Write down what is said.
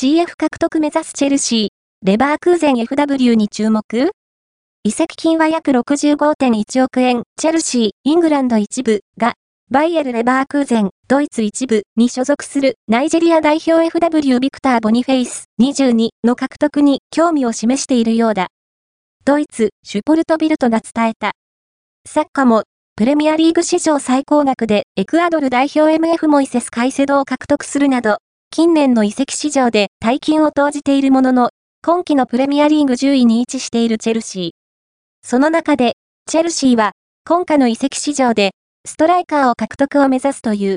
CF 獲得目指すチェルシー、レバークーゼン FW に注目移籍金は約65.1億円、チェルシー、イングランド一部が、バイエル・レバークーゼン、ドイツ一部に所属するナイジェリア代表 FW ビクター・ボニフェイス22の獲得に興味を示しているようだ。ドイツ、シュポルトビルトが伝えた。サッカーも、プレミアリーグ史上最高額でエクアドル代表 MF モイセス・カイセドを獲得するなど、近年の移籍市場で大金を投じているものの、今季のプレミアリーグ10位に位置しているチェルシー。その中で、チェルシーは、今夏の移籍市場で、ストライカーを獲得を目指すという。